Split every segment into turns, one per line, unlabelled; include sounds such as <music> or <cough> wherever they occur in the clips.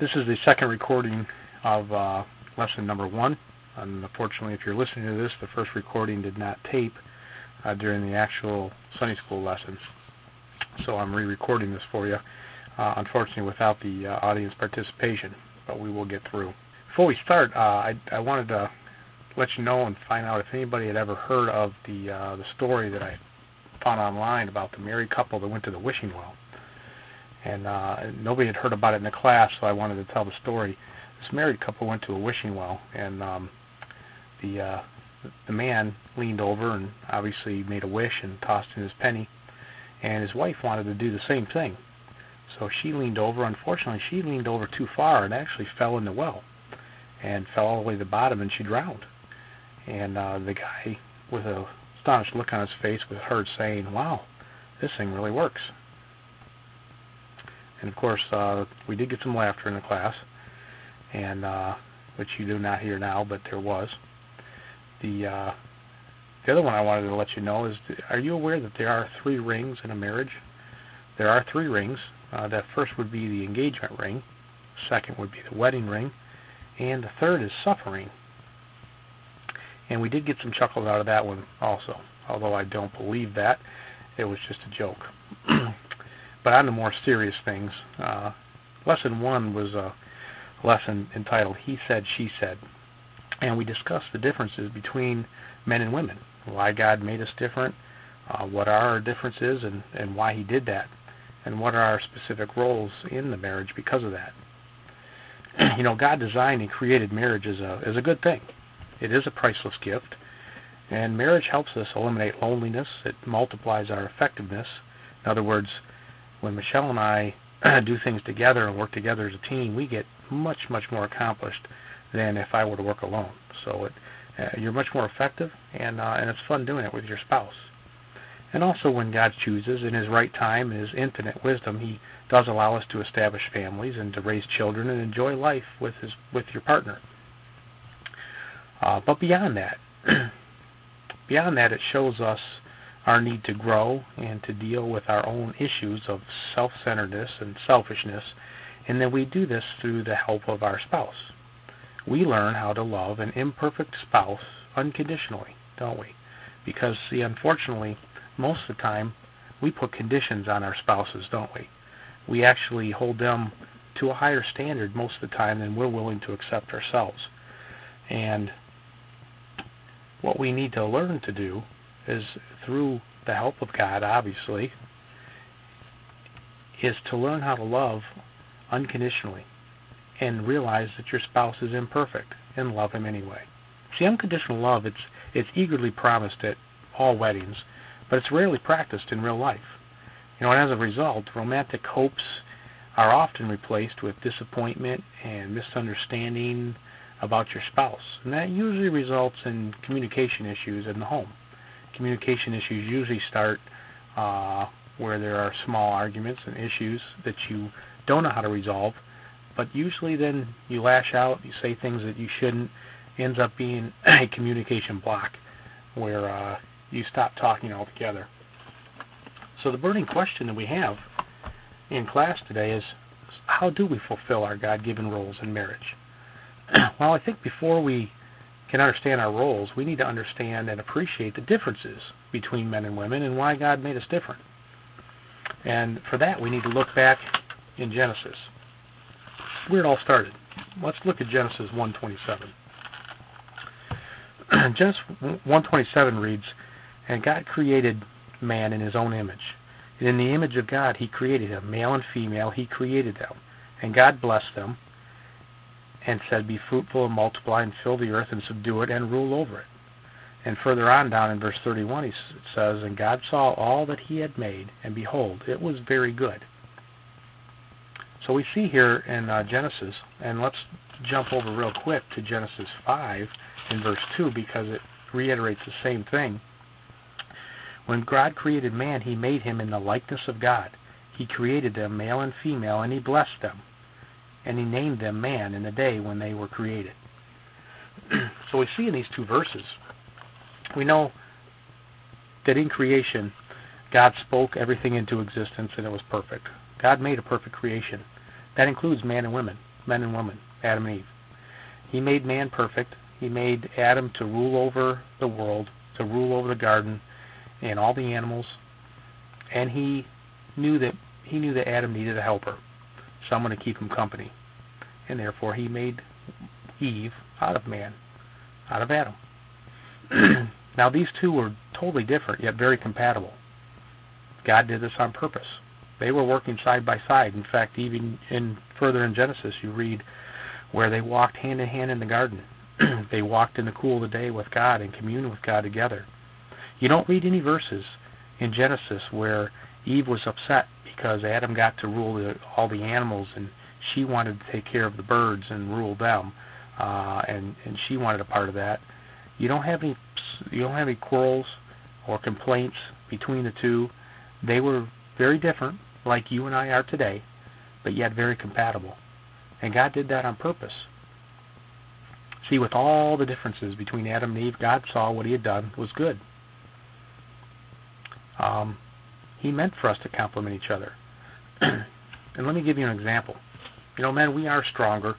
this is the second recording of uh, lesson number one. And Unfortunately, if you're listening to this, the first recording did not tape uh, during the actual Sunday school lessons. So I'm re-recording this for you, uh, unfortunately without the uh, audience participation, but we will get through. Before we start, uh, I, I wanted to let you know and find out if anybody had ever heard of the uh, the story that I found online about the married couple that went to the wishing well. And uh, nobody had heard about it in the class, so I wanted to tell the story. This married couple went to a wishing well, and um, the uh, the man leaned over and obviously made a wish and tossed in his penny, and his wife wanted to do the same thing. So she leaned over. Unfortunately, she leaned over too far and actually fell in the well, and fell all the way to the bottom, and she drowned. And uh, the guy, with a astonished look on his face, was heard saying, "Wow, this thing really works." And of course, uh, we did get some laughter in the class, and uh, which you do not hear now, but there was. The uh, the other one I wanted to let you know is: Are you aware that there are three rings in a marriage? There are three rings. Uh, that first would be the engagement ring. Second would be the wedding ring, and the third is suffering. And we did get some chuckles out of that one also, although I don't believe that. It was just a joke. <clears throat> but on the more serious things, uh, lesson one was a lesson entitled He Said, She Said. And we discussed the differences between men and women, why God made us different, uh, what are our differences, and, and why He did that, and what are our specific roles in the marriage because of that. <clears throat> you know, God designed and created marriage as a, as a good thing. It is a priceless gift. And marriage helps us eliminate loneliness. It multiplies our effectiveness. In other words, when Michelle and I <clears throat> do things together and work together as a team, we get much, much more accomplished than if I were to work alone. So it, uh, you're much more effective, and uh, and it's fun doing it with your spouse. And also, when God chooses in His right time, in His infinite wisdom, He does allow us to establish families and to raise children and enjoy life with His with your partner. Uh, but beyond that, <clears throat> beyond that, it shows us our need to grow and to deal with our own issues of self-centeredness and selfishness, and that we do this through the help of our spouse. We learn how to love an imperfect spouse unconditionally, don't we? Because, see, unfortunately, most of the time, we put conditions on our spouses, don't we? We actually hold them to a higher standard most of the time than we're willing to accept ourselves. And what we need to learn to do is through the help of God, obviously, is to learn how to love unconditionally and realize that your spouse is imperfect and love him anyway. See, unconditional love, it's, it's eagerly promised at all weddings, but it's rarely practiced in real life. You know, and as a result, romantic hopes are often replaced with disappointment and misunderstanding about your spouse. And that usually results in communication issues in the home. Communication issues usually start uh, where there are small arguments and issues that you don't know how to resolve, but usually then you lash out, you say things that you shouldn't, ends up being <clears throat> a communication block where uh, you stop talking altogether. So the burning question that we have in class today is how do we fulfill our God-given roles in marriage? <clears throat> well, I think before we can understand our roles, we need to understand and appreciate the differences between men and women and why God made us different. And for that, we need to look back in Genesis, where it all started. Let's look at Genesis 1:27. <clears throat> Genesis 1:27 reads, "And God created man in His own image, and in the image of God He created him, male and female He created them, and God blessed them." And said, Be fruitful and multiply and fill the earth and subdue it and rule over it. And further on down in verse 31, he says, And God saw all that he had made, and behold, it was very good. So we see here in uh, Genesis, and let's jump over real quick to Genesis 5 in verse 2 because it reiterates the same thing. When God created man, he made him in the likeness of God. He created them, male and female, and he blessed them and he named them man in the day when they were created. <clears throat> so we see in these two verses, we know that in creation, God spoke everything into existence and it was perfect. God made a perfect creation. That includes man and women. men and women, Adam and Eve. He made man perfect. He made Adam to rule over the world, to rule over the garden and all the animals. And he knew that he knew that Adam needed a helper, someone to keep him company. And therefore he made Eve out of man, out of Adam. <clears throat> now these two were totally different yet very compatible. God did this on purpose. They were working side by side. In fact, even in further in Genesis, you read where they walked hand in hand in the garden. <clears throat> they walked in the cool of the day with God and communed with God together. You don't read any verses in Genesis where Eve was upset because Adam got to rule the, all the animals and she wanted to take care of the birds and rule them, uh, and and she wanted a part of that. You don't have any you don't have any quarrels or complaints between the two. They were very different, like you and I are today, but yet very compatible. And God did that on purpose. See, with all the differences between Adam and Eve, God saw what He had done was good. Um, he meant for us to complement each other. <clears throat> and let me give you an example. You know, men, we are stronger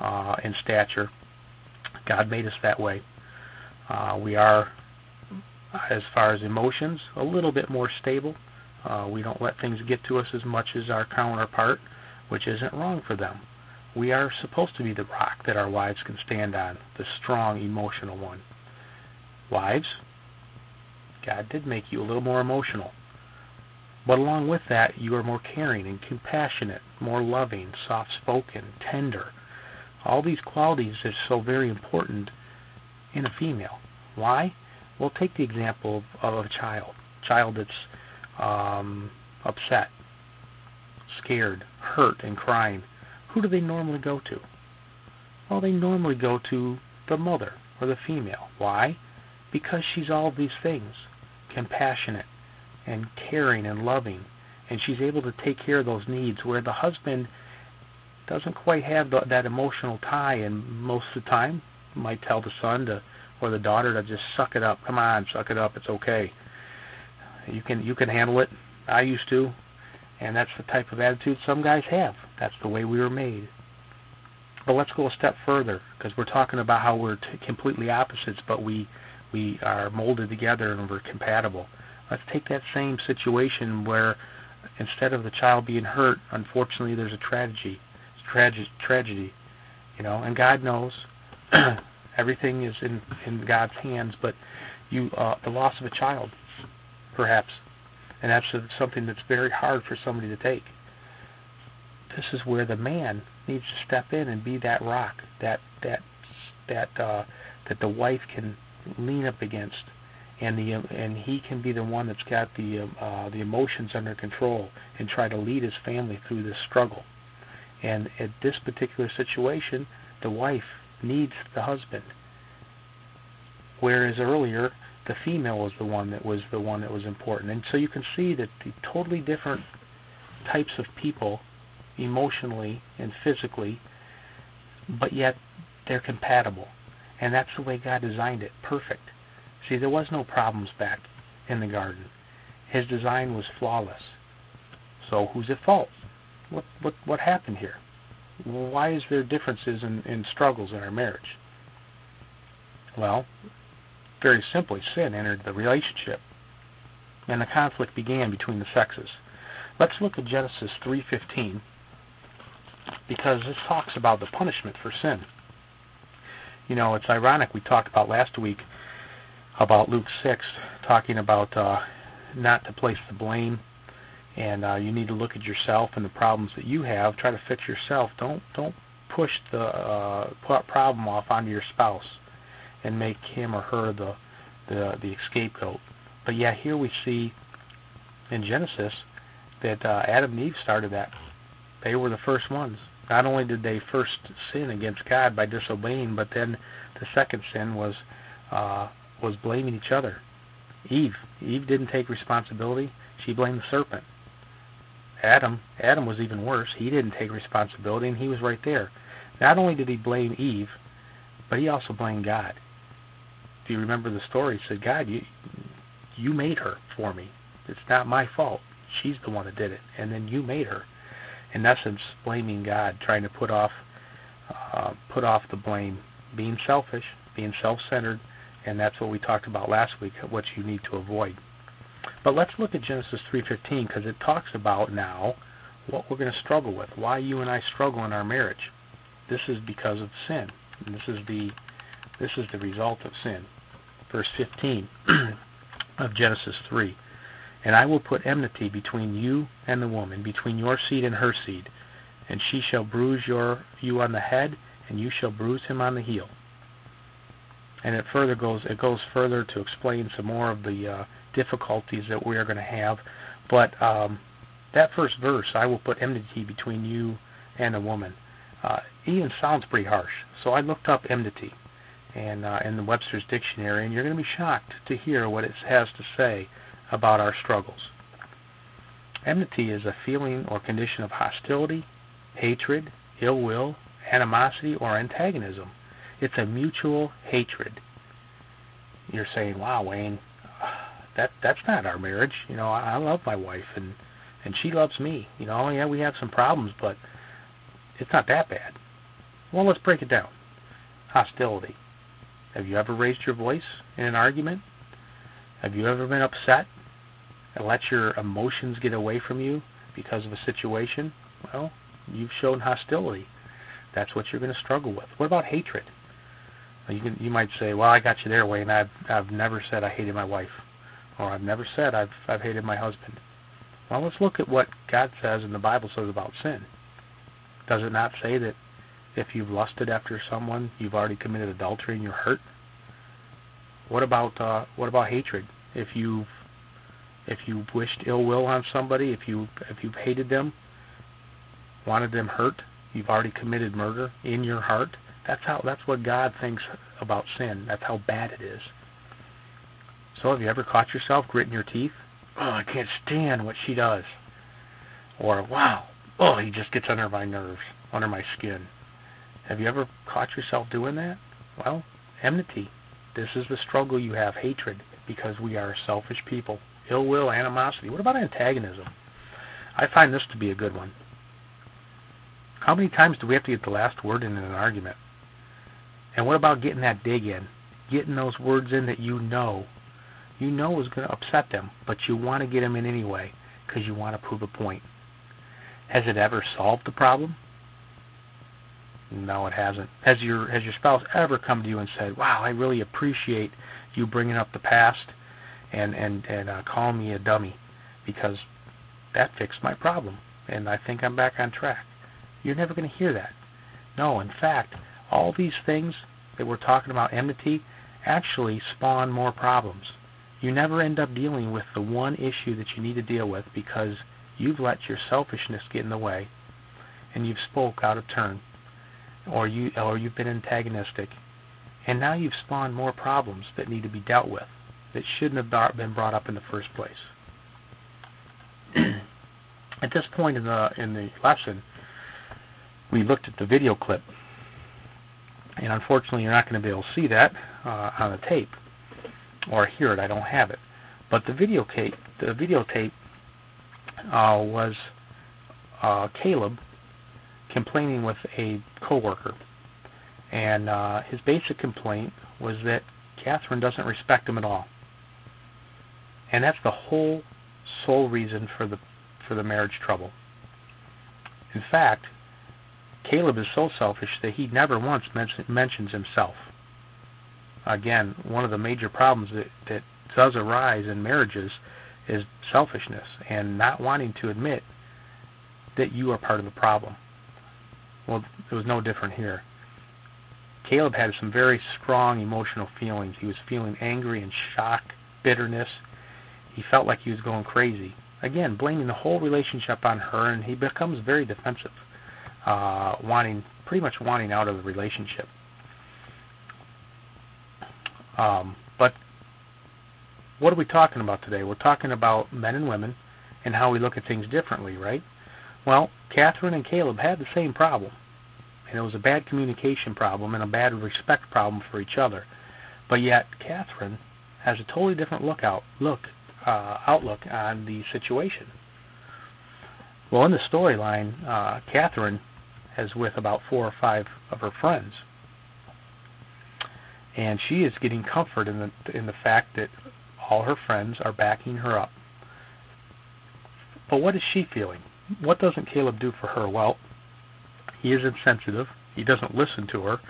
uh, in stature. God made us that way. Uh, we are, as far as emotions, a little bit more stable. Uh, we don't let things get to us as much as our counterpart, which isn't wrong for them. We are supposed to be the rock that our wives can stand on, the strong, emotional one. Wives, God did make you a little more emotional. But along with that, you are more caring and compassionate, more loving, soft spoken, tender. All these qualities are so very important in a female. Why? Well, take the example of, of a child. Child that's um, upset, scared, hurt, and crying. Who do they normally go to? Well, they normally go to the mother or the female. Why? Because she's all these things compassionate and caring and loving, and she's able to take care of those needs where the husband doesn't quite have the, that emotional tie, and most of the time might tell the son to or the daughter to just suck it up. Come on, suck it up. It's okay. You can you can handle it. I used to, and that's the type of attitude some guys have. That's the way we were made. But let's go a step further because we're talking about how we're t- completely opposites, but we we are molded together and we're compatible. Let's take that same situation where instead of the child being hurt, unfortunately, there's a tragedy. It's tragedy, tragedy, you know. And God knows <clears throat> everything is in in God's hands, but you uh, the loss of a child, perhaps, and that's something that's very hard for somebody to take. This is where the man needs to step in and be that rock, that that that uh, that the wife can lean up against, and the and he can be the one that's got the uh, the emotions under control and try to lead his family through this struggle. And at this particular situation, the wife needs the husband, whereas earlier the female was the one that was the one that was important. And so you can see that the totally different types of people, emotionally and physically, but yet they're compatible. And that's the way God designed it. Perfect. See, there was no problems back in the garden. His design was flawless. So who's at fault? What what what happened here? Why is there differences in, in struggles in our marriage? Well, very simply, sin entered the relationship, and the conflict began between the sexes. Let's look at Genesis 3:15 because this talks about the punishment for sin. You know, it's ironic. We talked about last week about Luke 6, talking about uh, not to place the blame, and uh, you need to look at yourself and the problems that you have. Try to fix yourself. Don't don't push the uh, problem off onto your spouse and make him or her the the the scapegoat. But yeah, here we see in Genesis that uh, Adam and Eve started that. They were the first ones. Not only did they first sin against God by disobeying, but then the second sin was uh, was blaming each other. Eve, Eve didn't take responsibility. She blamed the serpent. Adam, Adam was even worse. He didn't take responsibility, and he was right there. Not only did he blame Eve, but he also blamed God. Do you remember the story? He said, "God, you you made her for me. It's not my fault. She's the one that did it, and then you made her." in essence, blaming God, trying to put off uh, put off the blame, being selfish, being self-centered, and that's what we talked about last week, what you need to avoid. But let's look at Genesis 3:15 because it talks about now what we're going to struggle with, why you and I struggle in our marriage. This is because of sin. And this is the this is the result of sin. Verse 15 <clears throat> of Genesis 3. And I will put enmity between you and the woman, between your seed and her seed, and she shall bruise your you on the head, and you shall bruise him on the heel. And it further goes it goes further to explain some more of the uh, difficulties that we are going to have. But um, that first verse, I will put enmity between you and a woman, uh, even sounds pretty harsh. So I looked up enmity and uh, in the Webster's dictionary, and you're going to be shocked to hear what it has to say about our struggles. Enmity is a feeling or condition of hostility, hatred, ill will, animosity, or antagonism. It's a mutual hatred. You're saying, "Wow, Wayne, that that's not our marriage. You know, I, I love my wife and and she loves me. You know, yeah, we have some problems, but it's not that bad." Well, let's break it down. Hostility. Have you ever raised your voice in an argument? Have you ever been upset and let your emotions get away from you because of a situation? Well, you've shown hostility. That's what you're going to struggle with. What about hatred? You can, you might say, "Well, I got you there, Wayne. I've I've never said I hated my wife, or I've never said I've I've hated my husband." Well, let's look at what God says and the Bible says about sin. Does it not say that if you've lusted after someone, you've already committed adultery and you're hurt? What about uh, what about hatred? If you've if you've wished ill will on somebody, if you if you've hated them, wanted them hurt, you've already committed murder in your heart. That's how that's what God thinks about sin. That's how bad it is. So have you ever caught yourself gritting your teeth? Oh, I can't stand what she does. Or wow, oh, he just gets under my nerves, under my skin. Have you ever caught yourself doing that? Well, enmity. This is the struggle you have, hatred, because we are selfish people. Ill will, animosity. What about antagonism? I find this to be a good one. How many times do we have to get the last word in an argument? And what about getting that dig in? Getting those words in that you know, you know is going to upset them, but you want to get them in anyway because you want to prove a point. Has it ever solved the problem? No, it hasn't. Has your has your spouse ever come to you and said, "Wow, I really appreciate you bringing up the past and and and uh, calling me a dummy because that fixed my problem and I think I'm back on track." You're never going to hear that. No, in fact, all these things that we're talking about enmity actually spawn more problems. You never end up dealing with the one issue that you need to deal with because you've let your selfishness get in the way and you've spoke out of turn or you or you've been antagonistic, and now you've spawned more problems that need to be dealt with that shouldn't have been brought up in the first place. <clears throat> at this point in the in the lesson, we looked at the video clip, and unfortunately, you're not going to be able to see that uh, on the tape or hear it. I don't have it, but the videotape the videotape uh, was uh, Caleb complaining with a coworker, and uh, his basic complaint was that Catherine doesn't respect him at all, and that's the whole sole reason for the for the marriage trouble. In fact, Caleb is so selfish that he never once mention, mentions himself. Again, one of the major problems that, that does arise in marriages is selfishness and not wanting to admit that you are part of the problem. Well, it was no different here. Caleb had some very strong emotional feelings. He was feeling angry and shock, bitterness. He felt like he was going crazy. Again, blaming the whole relationship on her, and he becomes very defensive, uh, wanting, pretty much wanting out of the relationship. Um, but what are we talking about today? We're talking about men and women and how we look at things differently, right? Well, Catherine and Caleb had the same problem, and it was a bad communication problem and a bad respect problem for each other. But yet, Catherine has a totally different lookout look uh, outlook on the situation. Well, in the storyline, uh, Catherine as with about four or five of her friends. And she is getting comfort in the in the fact that all her friends are backing her up. But what is she feeling? What doesn't Caleb do for her? Well, he is insensitive. He doesn't listen to her,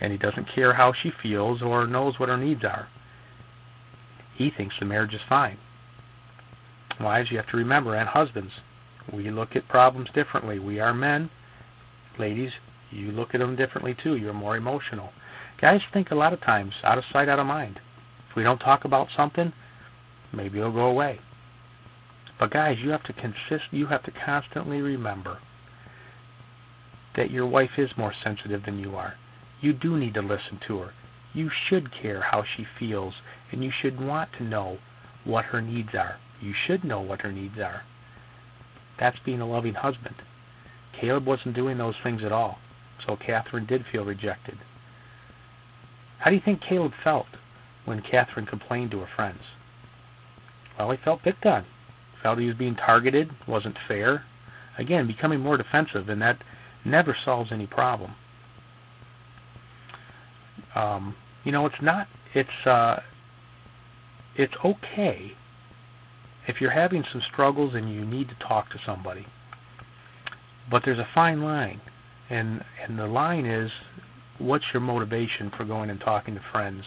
and he doesn't care how she feels or knows what her needs are. He thinks the marriage is fine. Wives, you have to remember, and husbands, we look at problems differently. We are men. Ladies, you look at them differently too. You're more emotional. Guys think a lot of times out of sight, out of mind. If we don't talk about something, maybe it'll go away. But guys, you have to consist you have to constantly remember that your wife is more sensitive than you are. You do need to listen to her. You should care how she feels and you should want to know what her needs are. You should know what her needs are. That's being a loving husband. Caleb wasn't doing those things at all, so Catherine did feel rejected. How do you think Caleb felt when Catherine complained to her friends? Well, he felt picked on. Felt he was being targeted, wasn't fair. Again, becoming more defensive, and that never solves any problem. Um, you know, it's not. It's uh, it's okay if you're having some struggles and you need to talk to somebody. But there's a fine line, and and the line is, what's your motivation for going and talking to friends?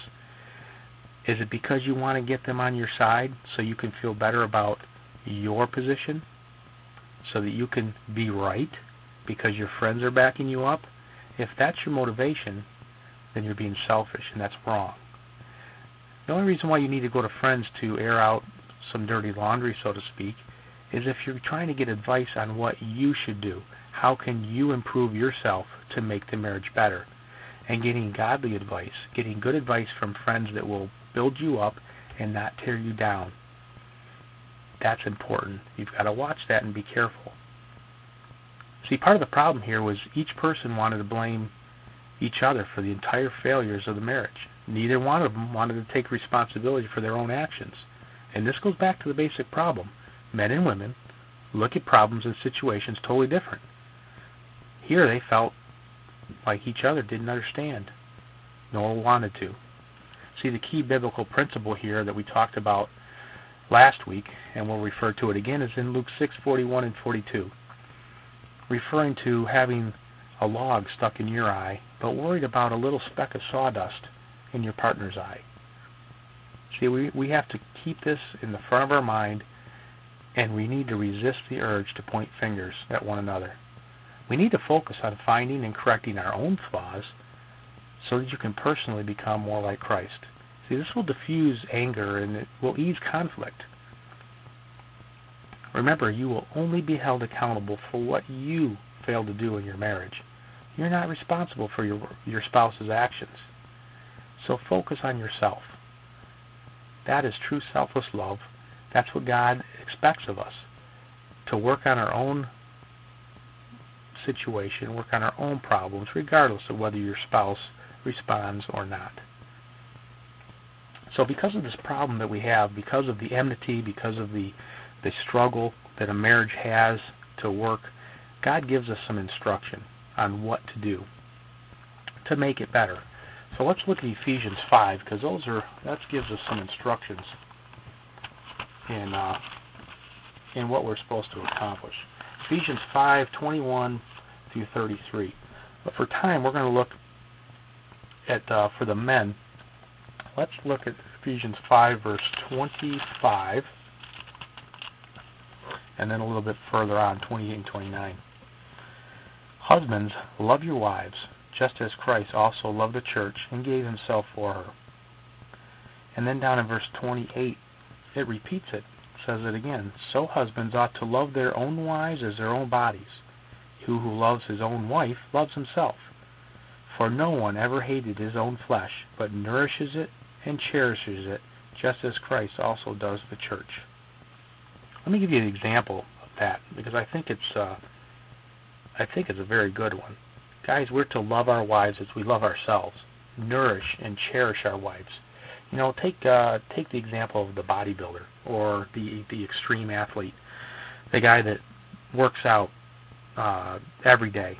Is it because you want to get them on your side so you can feel better about your position, so that you can be right because your friends are backing you up? If that's your motivation, then you're being selfish, and that's wrong. The only reason why you need to go to friends to air out some dirty laundry, so to speak, is if you're trying to get advice on what you should do. How can you improve yourself to make the marriage better? And getting godly advice, getting good advice from friends that will build you up and not tear you down. That's important. You've got to watch that and be careful. See, part of the problem here was each person wanted to blame each other for the entire failures of the marriage. Neither one of them wanted to take responsibility for their own actions. And this goes back to the basic problem. Men and women look at problems and situations totally different. Here they felt like each other didn't understand, nor wanted to. See, the key biblical principle here that we talked about last week, and we'll refer to it again, is in Luke 6:41 and 42, referring to having a log stuck in your eye, but worried about a little speck of sawdust in your partner's eye. See, we, we have to keep this in the front of our mind, and we need to resist the urge to point fingers at one another. We need to focus on finding and correcting our own flaws so that you can personally become more like Christ. See, this will diffuse anger and it will ease conflict. Remember, you will only be held accountable for what you fail to do in your marriage. You're not responsible for your, your spouse's actions. So focus on yourself. That is true selfless love. That's what God expects of us. To work on our own situation, work on our own problems, regardless of whether your spouse responds or not. So because of this problem that we have, because of the enmity, because of the, the struggle that a marriage has to work, God gives us some instruction on what to do to make it better. So let's look at Ephesians 5 because those are that gives us some instructions in uh, in what we're supposed to accomplish. Ephesians 5:21 through 33. But for time, we're going to look at uh, for the men. Let's look at Ephesians 5 verse 25, and then a little bit further on, 28 and 29. Husbands, love your wives just as Christ also loved the church and gave himself for her. And then down in verse 28, it repeats it, says it again. So husbands ought to love their own wives as their own bodies. He who loves his own wife loves himself. For no one ever hated his own flesh, but nourishes it and cherishes it, just as Christ also does the church. Let me give you an example of that, because I think it's uh, I think it's a very good one. Guys, we're to love our wives as we love ourselves. Nourish and cherish our wives. You know, take uh, take the example of the bodybuilder or the the extreme athlete, the guy that works out uh, every day,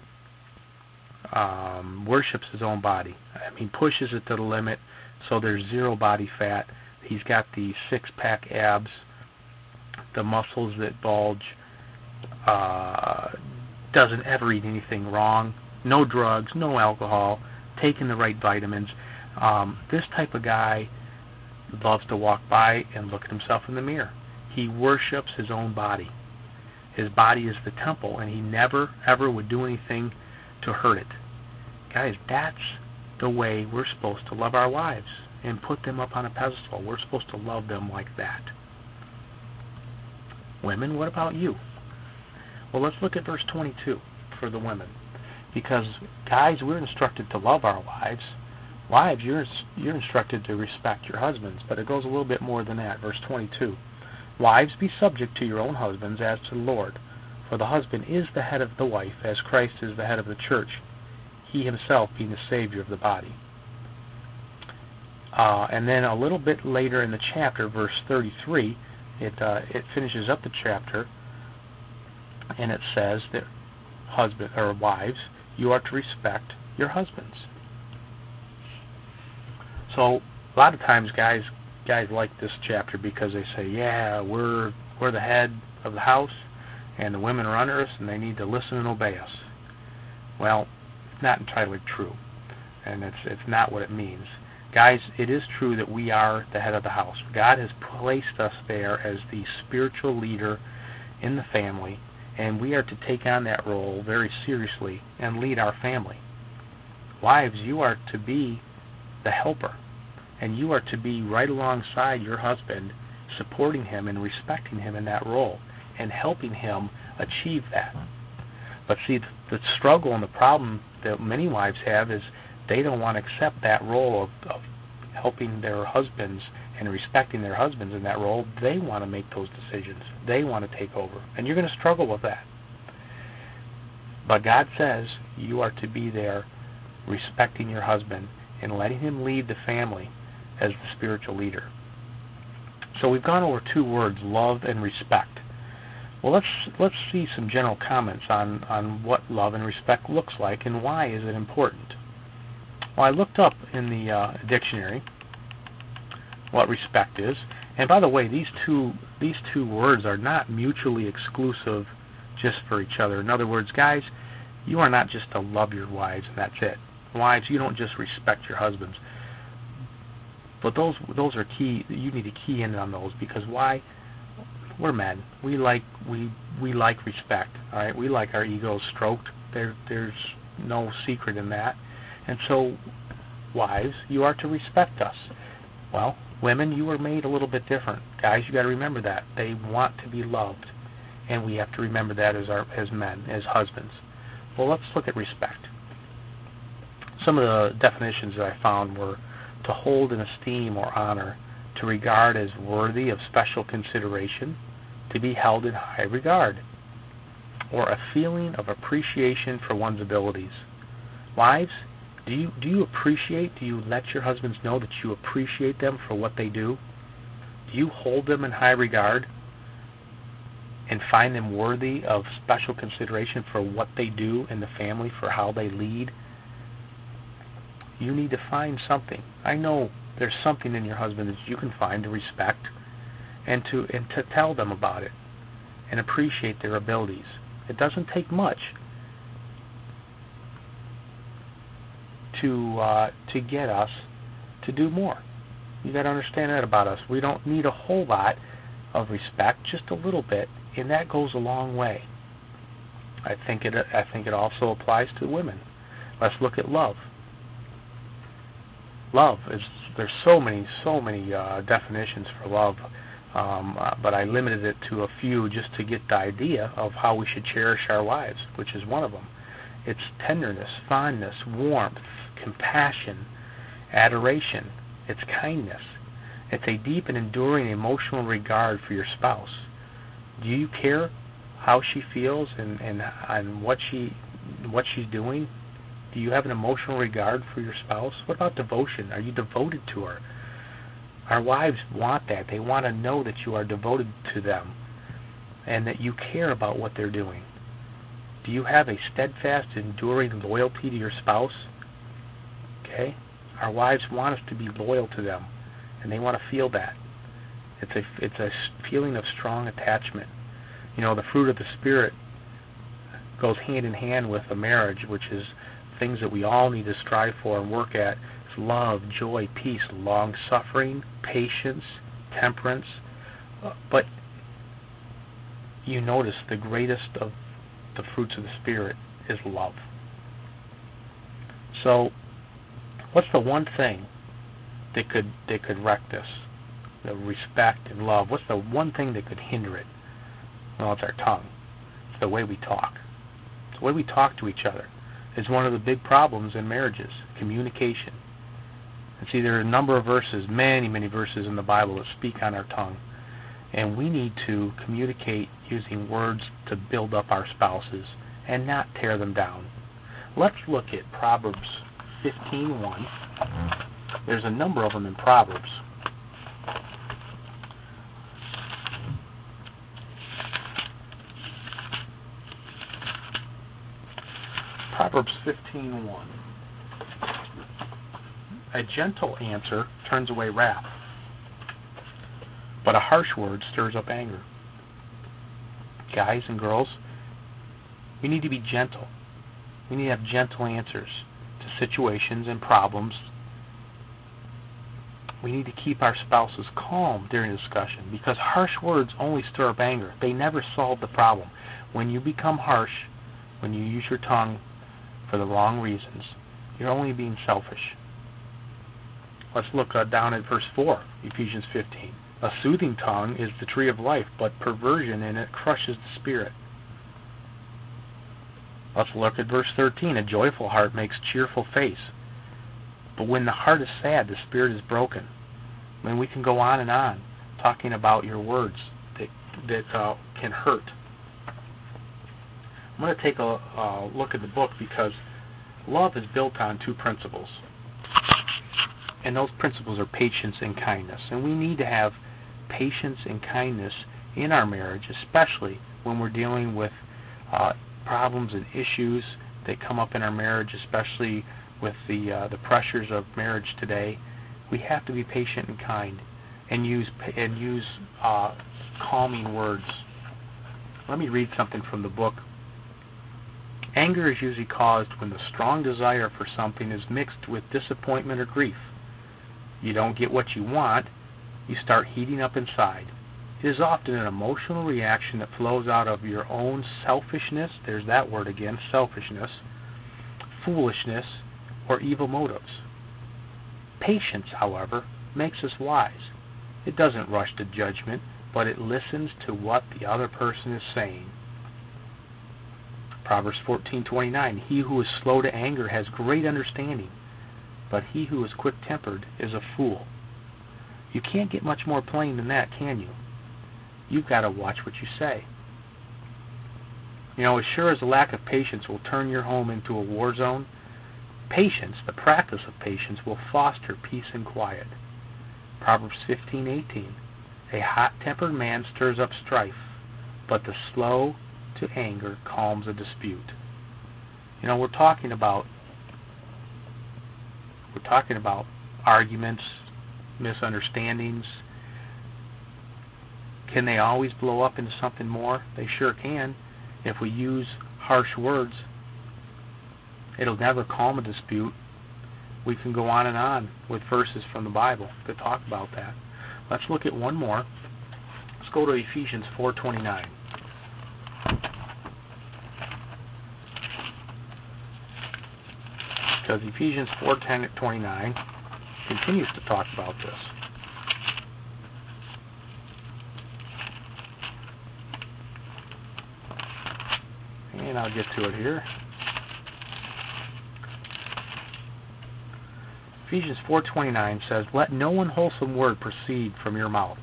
um, worships his own body. I mean, pushes it to the limit, so there's zero body fat. He's got the six-pack abs, the muscles that bulge. Uh, doesn't ever eat anything wrong. No drugs, no alcohol, taking the right vitamins. Um, this type of guy loves to walk by and look at himself in the mirror. He worships his own body. His body is the temple, and he never, ever would do anything to hurt it. Guys, that's the way we're supposed to love our wives and put them up on a pedestal. We're supposed to love them like that. Women, what about you? Well, let's look at verse 22 for the women. Because, guys, we're instructed to love our wives. Wives, you're, you're instructed to respect your husbands, but it goes a little bit more than that. Verse 22 Wives, be subject to your own husbands as to the Lord. For the husband is the head of the wife, as Christ is the head of the church, he himself being the Savior of the body. Uh, and then a little bit later in the chapter, verse 33, it, uh, it finishes up the chapter, and it says that husband or wives, you are to respect your husbands. So a lot of times, guys guys like this chapter because they say, yeah, we're we're the head of the house, and the women are under us, and they need to listen and obey us. Well, it's not entirely true, and it's it's not what it means. Guys, it is true that we are the head of the house. God has placed us there as the spiritual leader in the family, and we are to take on that role very seriously and lead our family. Wives, you are to be the helper and you are to be right alongside your husband, supporting him and respecting him in that role and helping him achieve that. But see, the struggle and the problem that many wives have is they don't want to accept that role of, of helping their husbands and respecting their husbands in that role. They want to make those decisions. They want to take over. And you're going to struggle with that. But God says you are to be there respecting your husband and letting him lead the family as the spiritual leader. So we've gone over two words, love and respect. Well, let's let's see some general comments on on what love and respect looks like and why is it important. Well, I looked up in the uh, dictionary what respect is, and by the way, these two these two words are not mutually exclusive just for each other. In other words, guys, you are not just to love your wives and that's it. Wives, you don't just respect your husbands. But those those are key. You need to key in on those because why? We're men. We like we we like respect. All right, we like our egos stroked. There there's no secret in that. And so, wives, you are to respect us. Well, women, you are made a little bit different. Guys, you got to remember that they want to be loved, and we have to remember that as our as men, as husbands. Well, let's look at respect. Some of the definitions that I found were to hold in esteem or honor, to regard as worthy of special consideration, to be held in high regard, or a feeling of appreciation for one's abilities. Wives, do you do you appreciate, do you let your husbands know that you appreciate them for what they do? Do you hold them in high regard and find them worthy of special consideration for what they do in the family, for how they lead, you need to find something. I know there's something in your husband that you can find to respect and to and to tell them about it and appreciate their abilities. It doesn't take much to uh, to get us to do more. You got to understand that about us. We don't need a whole lot of respect, just a little bit, and that goes a long way. I think it I think it also applies to women. Let's look at love love is there's so many so many uh, definitions for love um, uh, but I limited it to a few just to get the idea of how we should cherish our wives, which is one of them. It's tenderness, fondness, warmth, compassion, adoration. It's kindness. It's a deep and enduring emotional regard for your spouse. Do you care how she feels and and, and what she what she's doing? Do you have an emotional regard for your spouse? What about devotion? Are you devoted to her? Our wives want that. They want to know that you are devoted to them and that you care about what they're doing. Do you have a steadfast, enduring loyalty to your spouse? Okay? Our wives want us to be loyal to them, and they want to feel that. It's a it's a feeling of strong attachment. You know, the fruit of the spirit goes hand in hand with a marriage, which is things that we all need to strive for and work at. It's love, joy, peace, long suffering, patience, temperance. Uh, but you notice the greatest of the fruits of the spirit is love. So, what's the one thing that could that could wreck this? The respect and love. What's the one thing that could hinder it? Well, it's our tongue. It's the way we talk. It's the way we talk to each other. Is one of the big problems in marriages. Communication. And see, there are a number of verses, many, many verses in the Bible that speak on our tongue. And we need to communicate using words to build up our spouses and not tear them down. Let's look at Proverbs 15:1. There's a number of them in Proverbs. Proverbs 15:1. A gentle answer turns away wrath, but a harsh word stirs up anger. Guys and girls, we need to be gentle. We need to have gentle answers to situations and problems. We need to keep our spouses calm during discussion because harsh words only stir up anger. They never solve the problem. When you become harsh, when you use your tongue for the wrong reasons, you're only being selfish. Let's look uh, down at verse 4, Ephesians 15. A soothing tongue is the tree of life, but perversion in it crushes the spirit. Let's look at verse 13. A joyful heart makes cheerful face. But when the heart is sad, the spirit is broken. I mean, we can go on and on talking about your words that, that uh, can hurt. I'm going to take a look at the book because love is built on two principles. And those principles are patience and kindness. And we need to have patience and kindness in our marriage, especially when we're dealing with uh, problems and issues that come up in our marriage, especially with the uh, the pressures of marriage today. We have to be patient and kind, and use and use uh, calming words. Let me read something from the book. Anger is usually caused when the strong desire for something is mixed with disappointment or grief. You don't get what you want, you start heating up inside. It is often an emotional reaction that flows out of your own selfishness, there's that word again, selfishness, foolishness, or evil motives. Patience, however, makes us wise. It doesn't rush to judgment, but it listens to what the other person is saying. Proverbs 14:29 He who is slow to anger has great understanding, but he who is quick-tempered is a fool. You can't get much more plain than that, can you? You've got to watch what you say. You know, as sure as a lack of patience will turn your home into a war zone, patience, the practice of patience, will foster peace and quiet. Proverbs 15:18 A hot-tempered man stirs up strife, but the slow to anger calms a dispute. You know, we're talking about we're talking about arguments, misunderstandings, can they always blow up into something more? They sure can. If we use harsh words, it'll never calm a dispute. We can go on and on with verses from the Bible to talk about that. Let's look at one more. Let's go to Ephesians 4:29. Because Ephesians 4:29 continues to talk about this. and I'll get to it here. Ephesians 4:29 says, "Let no unwholesome word proceed from your mouth,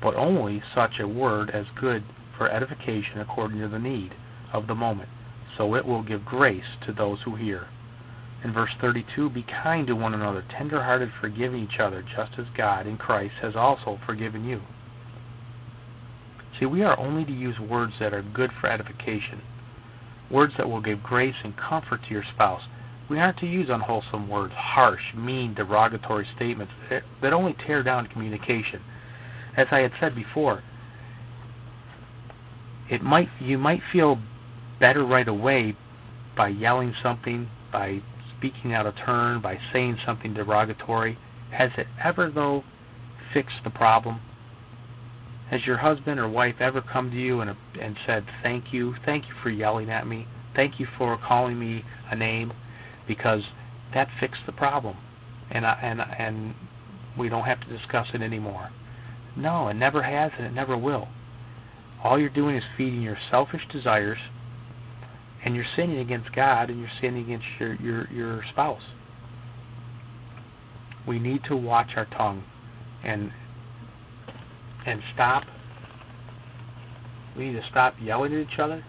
but only such a word as good for edification according to the need of the moment, so it will give grace to those who hear." In verse 32, "Be kind to one another, tender-hearted, forgiving each other, just as God in Christ has also forgiven you." See, we are only to use words that are good for edification words that will give grace and comfort to your spouse. We aren't to use unwholesome words, harsh, mean, derogatory statements that only tear down communication. As I had said before, it might you might feel better right away by yelling something, by speaking out of turn, by saying something derogatory. Has it ever though fixed the problem? Has your husband or wife ever come to you and and said, "Thank you, thank you for yelling at me, thank you for calling me a name," because that fixed the problem, and I, and and we don't have to discuss it anymore. No, it never has, and it never will. All you're doing is feeding your selfish desires, and you're sinning against God, and you're sinning against your your your spouse. We need to watch our tongue, and and stop. We need to stop yelling at each other.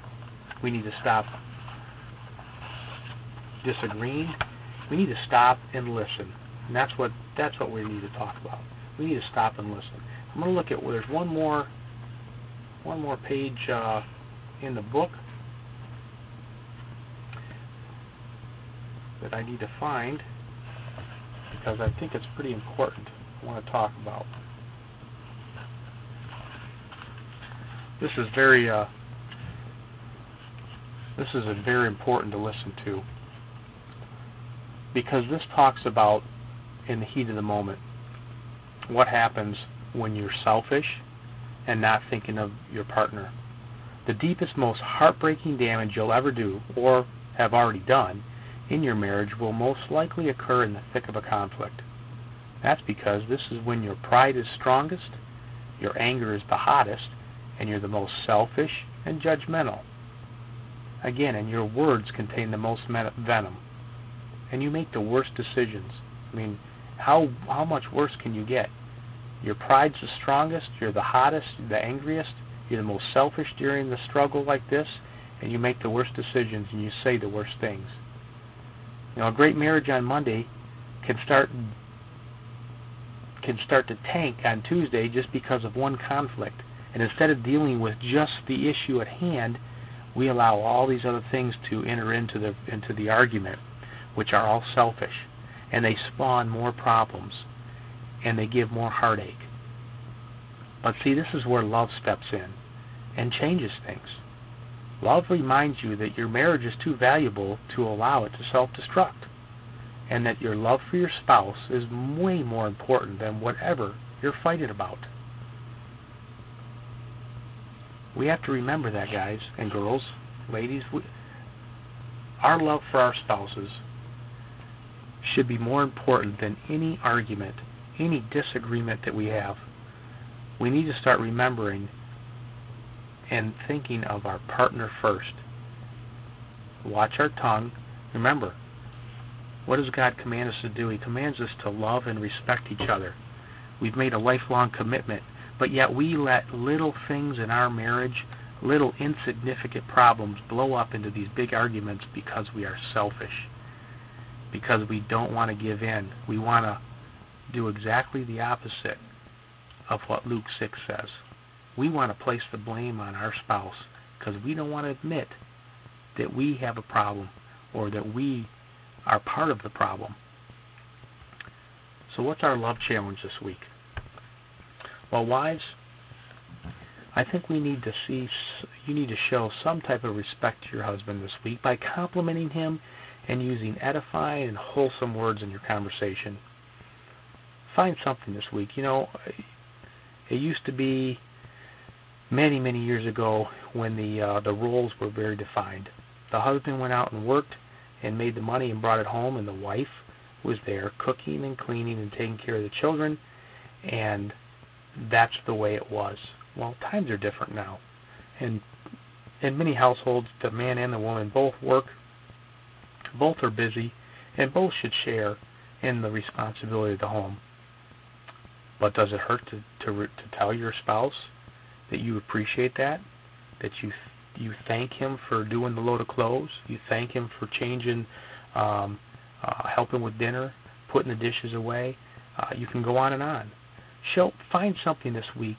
We need to stop disagreeing. We need to stop and listen. And that's what that's what we need to talk about. We need to stop and listen. I'm going to look at well, there's one more one more page uh, in the book that I need to find because I think it's pretty important. I want to talk about. This is very uh, this is very important to listen to because this talks about in the heat of the moment what happens when you're selfish and not thinking of your partner. The deepest, most heartbreaking damage you'll ever do, or have already done, in your marriage will most likely occur in the thick of a conflict. That's because this is when your pride is strongest, your anger is the hottest, and you're the most selfish and judgmental. Again, and your words contain the most venom. And you make the worst decisions. I mean, how how much worse can you get? Your pride's the strongest, you're the hottest, the angriest, you're the most selfish during the struggle like this, and you make the worst decisions and you say the worst things. You know, a great marriage on Monday can start can start to tank on Tuesday just because of one conflict. And instead of dealing with just the issue at hand, we allow all these other things to enter into the into the argument, which are all selfish, and they spawn more problems, and they give more heartache. But see, this is where love steps in and changes things. Love reminds you that your marriage is too valuable to allow it to self-destruct, and that your love for your spouse is way more important than whatever you're fighting about. We have to remember that, guys and girls, ladies. We, our love for our spouses should be more important than any argument, any disagreement that we have. We need to start remembering and thinking of our partner first. Watch our tongue. Remember, what does God command us to do? He commands us to love and respect each other. We've made a lifelong commitment but yet we let little things in our marriage, little insignificant problems blow up into these big arguments because we are selfish. Because we don't want to give in. We want to do exactly the opposite of what Luke 6 says. We want to place the blame on our spouse because we don't want to admit that we have a problem or that we are part of the problem. So, what's our love challenge this week? Well, wives, I think we need to see you need to show some type of respect to your husband this week by complimenting him and using edifying and wholesome words in your conversation. Find something this week. You know, it used to be many many years ago when the uh, the roles were very defined. The husband went out and worked and made the money and brought it home, and the wife was there cooking and cleaning and taking care of the children, and that's the way it was. Well, times are different now. And in many households, the man and the woman both work, both are busy, and both should share in the responsibility of the home. But does it hurt to, to, to tell your spouse that you appreciate that? That you you thank him for doing the load of clothes? You thank him for changing, um, uh, helping with dinner, putting the dishes away? Uh, you can go on and on. Show find something this week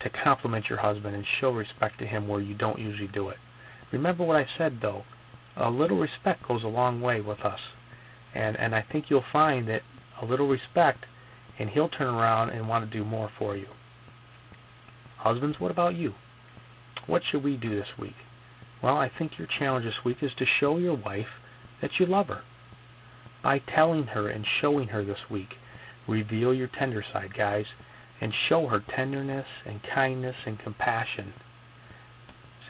to compliment your husband and show respect to him where you don't usually do it. Remember what I said, though. A little respect goes a long way with us. And, and I think you'll find that a little respect, and he'll turn around and want to do more for you. Husbands, what about you? What should we do this week? Well, I think your challenge this week is to show your wife that you love her. By telling her and showing her this week, reveal your tender side, guys, and show her tenderness and kindness and compassion.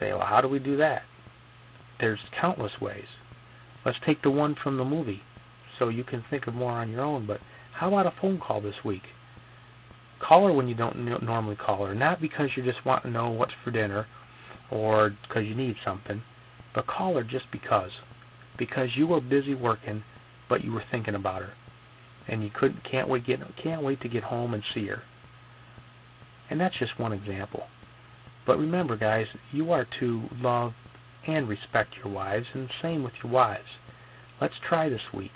Say, well, how do we do that? There's countless ways. Let's take the one from the movie so you can think of more on your own, but how about a phone call this week? Call her when you don't normally call her, not because you just want to know what's for dinner or because you need something, but call her just because. Because you were busy working, but you were thinking about her, and you couldn't can't wait get can't wait to get home and see her. And that's just one example. But remember, guys, you are to love and respect your wives, and the same with your wives. Let's try this week,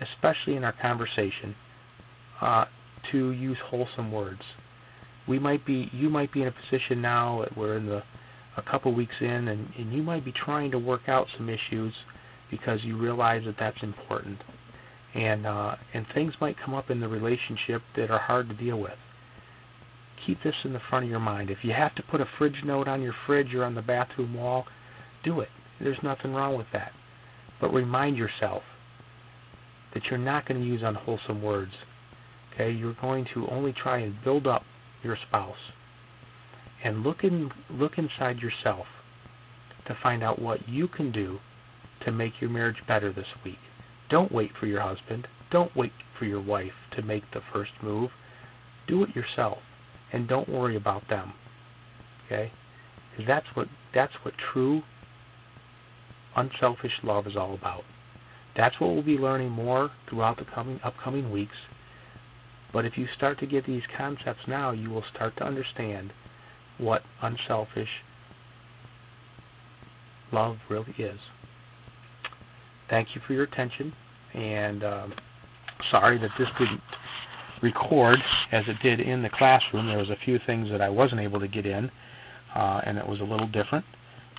especially in our conversation, uh, to use wholesome words. We might be, you might be in a position now. that We're in the a couple weeks in, and, and you might be trying to work out some issues because you realize that that's important, and uh, and things might come up in the relationship that are hard to deal with. Keep this in the front of your mind. If you have to put a fridge note on your fridge or on the bathroom wall, do it. There's nothing wrong with that. But remind yourself that you're not going to use unwholesome words. Okay, you're going to only try and build up your spouse and look in look inside yourself to find out what you can do to make your marriage better this week. Don't wait for your husband. Don't wait for your wife to make the first move. Do it yourself and don't worry about them. Okay? Cuz that's what that's what true unselfish love is all about. That's what we'll be learning more throughout the coming upcoming weeks. But if you start to get these concepts now, you will start to understand what unselfish love really is. Thank you for your attention, and um, sorry that this didn't record as it did in the classroom. There was a few things that I wasn't able to get in, uh, and it was a little different.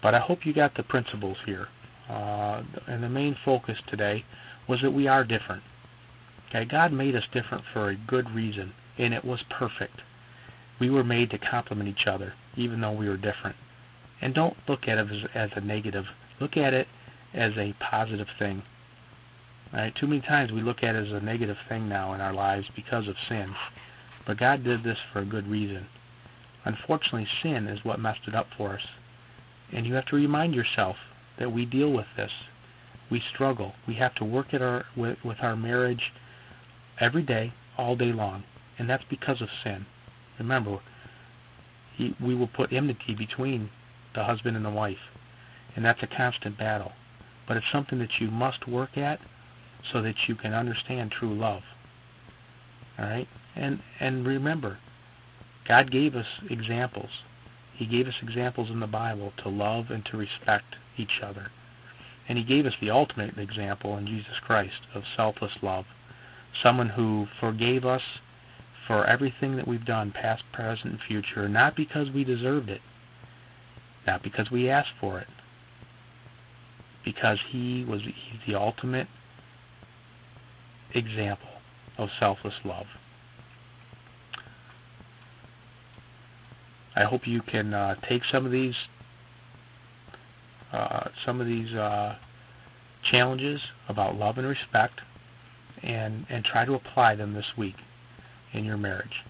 But I hope you got the principles here. Uh, and the main focus today was that we are different. Okay, God made us different for a good reason, and it was perfect. We were made to complement each other, even though we were different. And don't look at it as, as a negative. Look at it as a positive thing. Right? Too many times we look at it as a negative thing now in our lives because of sin. But God did this for a good reason. Unfortunately, sin is what messed it up for us. And you have to remind yourself that we deal with this. We struggle. We have to work at our with, with our marriage every day, all day long. And that's because of sin. Remember, he, we will put enmity between the husband and the wife, and that's a constant battle. But it's something that you must work at so that you can understand true love. All right, and and remember, God gave us examples. He gave us examples in the Bible to love and to respect each other. And he gave us the ultimate example in Jesus Christ of selfless love. Someone who forgave us for everything that we've done, past, present, and future, not because we deserved it, not because we asked for it, because he was he's the ultimate example of selfless love. I hope you can uh, take some of these uh, some of these uh, challenges about love and respect and and try to apply them this week in your marriage.